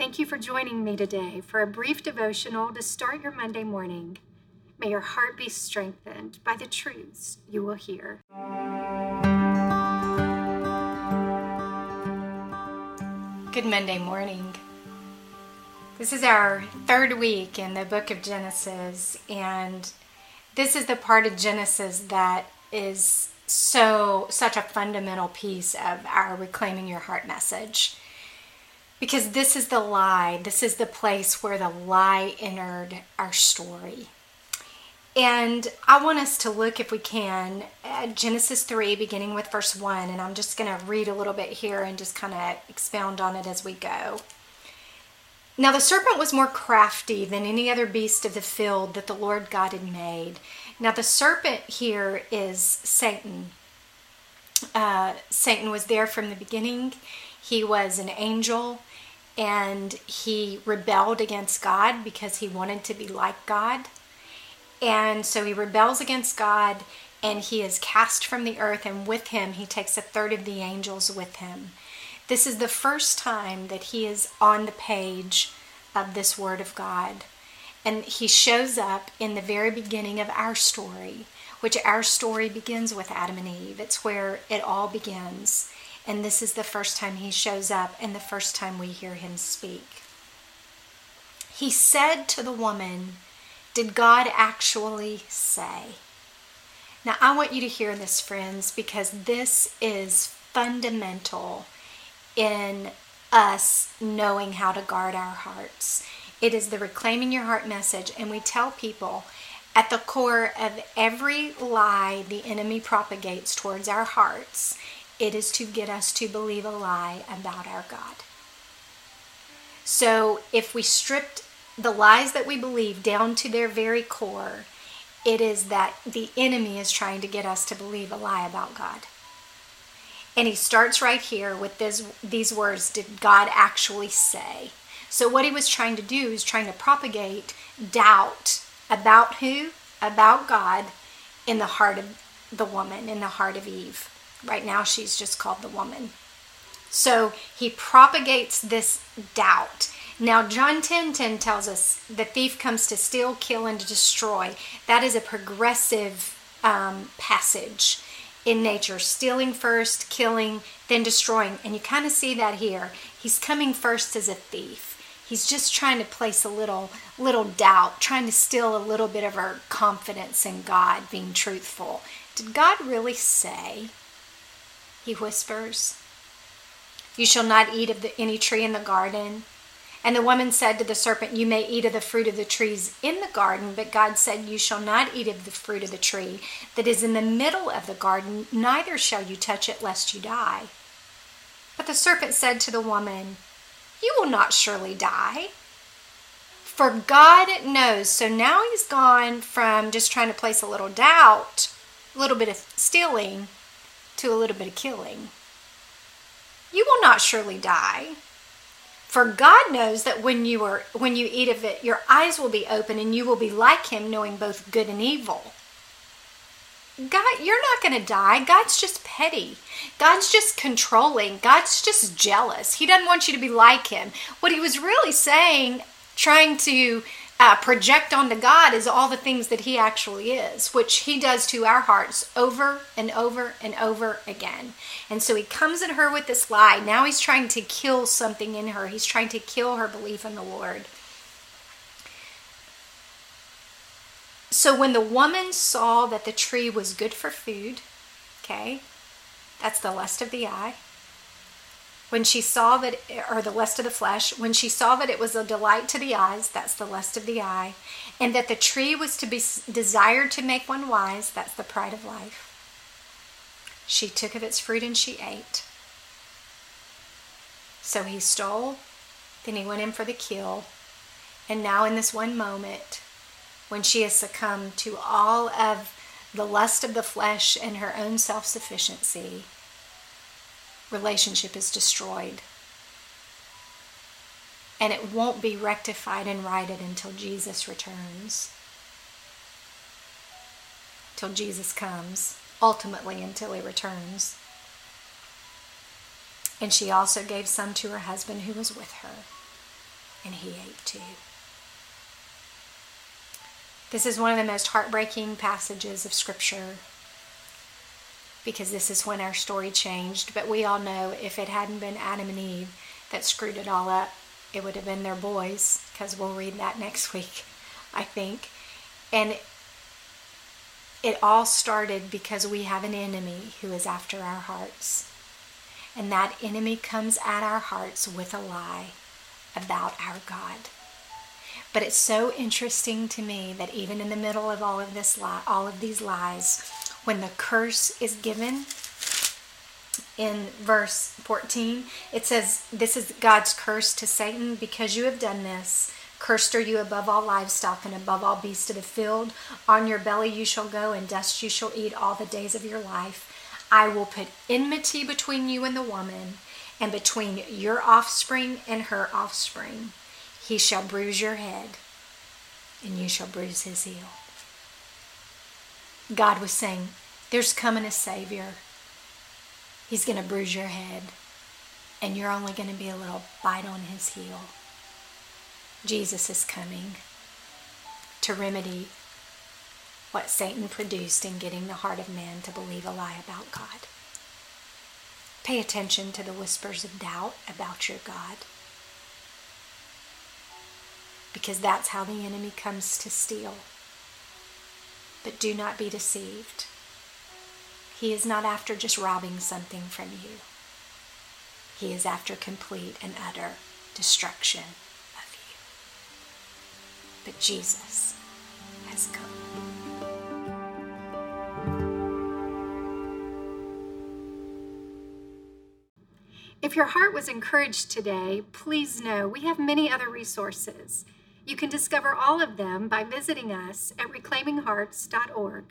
Thank you for joining me today for a brief devotional to start your Monday morning. May your heart be strengthened by the truths you will hear. Good Monday morning. This is our third week in the book of Genesis, and this is the part of Genesis that is so such a fundamental piece of our reclaiming your heart message because this is the lie. This is the place where the lie entered our story. And i want us to look if we can at genesis 3 beginning with verse 1 and i'm just going to read a little bit here and just kind of expound on it as we go. Now the serpent was more crafty than any other beast of the field that the lord god had made. Now, the serpent here is Satan. Uh, Satan was there from the beginning. He was an angel and he rebelled against God because he wanted to be like God. And so he rebels against God and he is cast from the earth, and with him, he takes a third of the angels with him. This is the first time that he is on the page of this Word of God. And he shows up in the very beginning of our story, which our story begins with Adam and Eve. It's where it all begins. And this is the first time he shows up and the first time we hear him speak. He said to the woman, Did God actually say? Now, I want you to hear this, friends, because this is fundamental in us knowing how to guard our hearts. It is the reclaiming your heart message. And we tell people at the core of every lie the enemy propagates towards our hearts, it is to get us to believe a lie about our God. So if we stripped the lies that we believe down to their very core, it is that the enemy is trying to get us to believe a lie about God. And he starts right here with this, these words Did God actually say? So, what he was trying to do is trying to propagate doubt about who? About God in the heart of the woman, in the heart of Eve. Right now, she's just called the woman. So, he propagates this doubt. Now, John 10 10 tells us the thief comes to steal, kill, and to destroy. That is a progressive um, passage in nature stealing first, killing, then destroying. And you kind of see that here. He's coming first as a thief. He's just trying to place a little little doubt, trying to steal a little bit of our confidence in God being truthful. Did God really say? He whispers. You shall not eat of the, any tree in the garden. And the woman said to the serpent, You may eat of the fruit of the trees in the garden, but God said, You shall not eat of the fruit of the tree that is in the middle of the garden, neither shall you touch it, lest you die. But the serpent said to the woman, you will not surely die. For God knows. So now he's gone from just trying to place a little doubt, a little bit of stealing, to a little bit of killing. You will not surely die. For God knows that when you are when you eat of it, your eyes will be open and you will be like him, knowing both good and evil. God, you're not going to die. God's just petty. God's just controlling. God's just jealous. He doesn't want you to be like him. What he was really saying, trying to uh, project onto God, is all the things that he actually is, which he does to our hearts over and over and over again. And so he comes at her with this lie. Now he's trying to kill something in her, he's trying to kill her belief in the Lord. So when the woman saw that the tree was good for food, okay, that's the lust of the eye. When she saw that, or the lust of the flesh, when she saw that it was a delight to the eyes, that's the lust of the eye, and that the tree was to be desired to make one wise, that's the pride of life. She took of its fruit and she ate. So he stole, then he went in for the kill, and now in this one moment, when she has succumbed to all of the lust of the flesh and her own self sufficiency, relationship is destroyed. And it won't be rectified and righted until Jesus returns. Till Jesus comes, ultimately, until he returns. And she also gave some to her husband who was with her. and he ate too. This is one of the most heartbreaking passages of Scripture because this is when our story changed. But we all know if it hadn't been Adam and Eve that screwed it all up, it would have been their boys because we'll read that next week, I think. And it all started because we have an enemy who is after our hearts. And that enemy comes at our hearts with a lie about our God. But it's so interesting to me that even in the middle of all of this lie, all of these lies, when the curse is given in verse 14, it says, This is God's curse to Satan because you have done this. Cursed are you above all livestock and above all beasts of the field. On your belly you shall go, and dust you shall eat all the days of your life. I will put enmity between you and the woman, and between your offspring and her offspring. He shall bruise your head, and you shall bruise his heel. God was saying, There's coming a Savior. He's going to bruise your head, and you're only going to be a little bite on his heel. Jesus is coming to remedy what Satan produced in getting the heart of man to believe a lie about God. Pay attention to the whispers of doubt about your God. Because that's how the enemy comes to steal. But do not be deceived. He is not after just robbing something from you. He is after complete and utter destruction of you. But Jesus has come. If your heart was encouraged today, please know we have many other resources. You can discover all of them by visiting us at reclaiminghearts.org.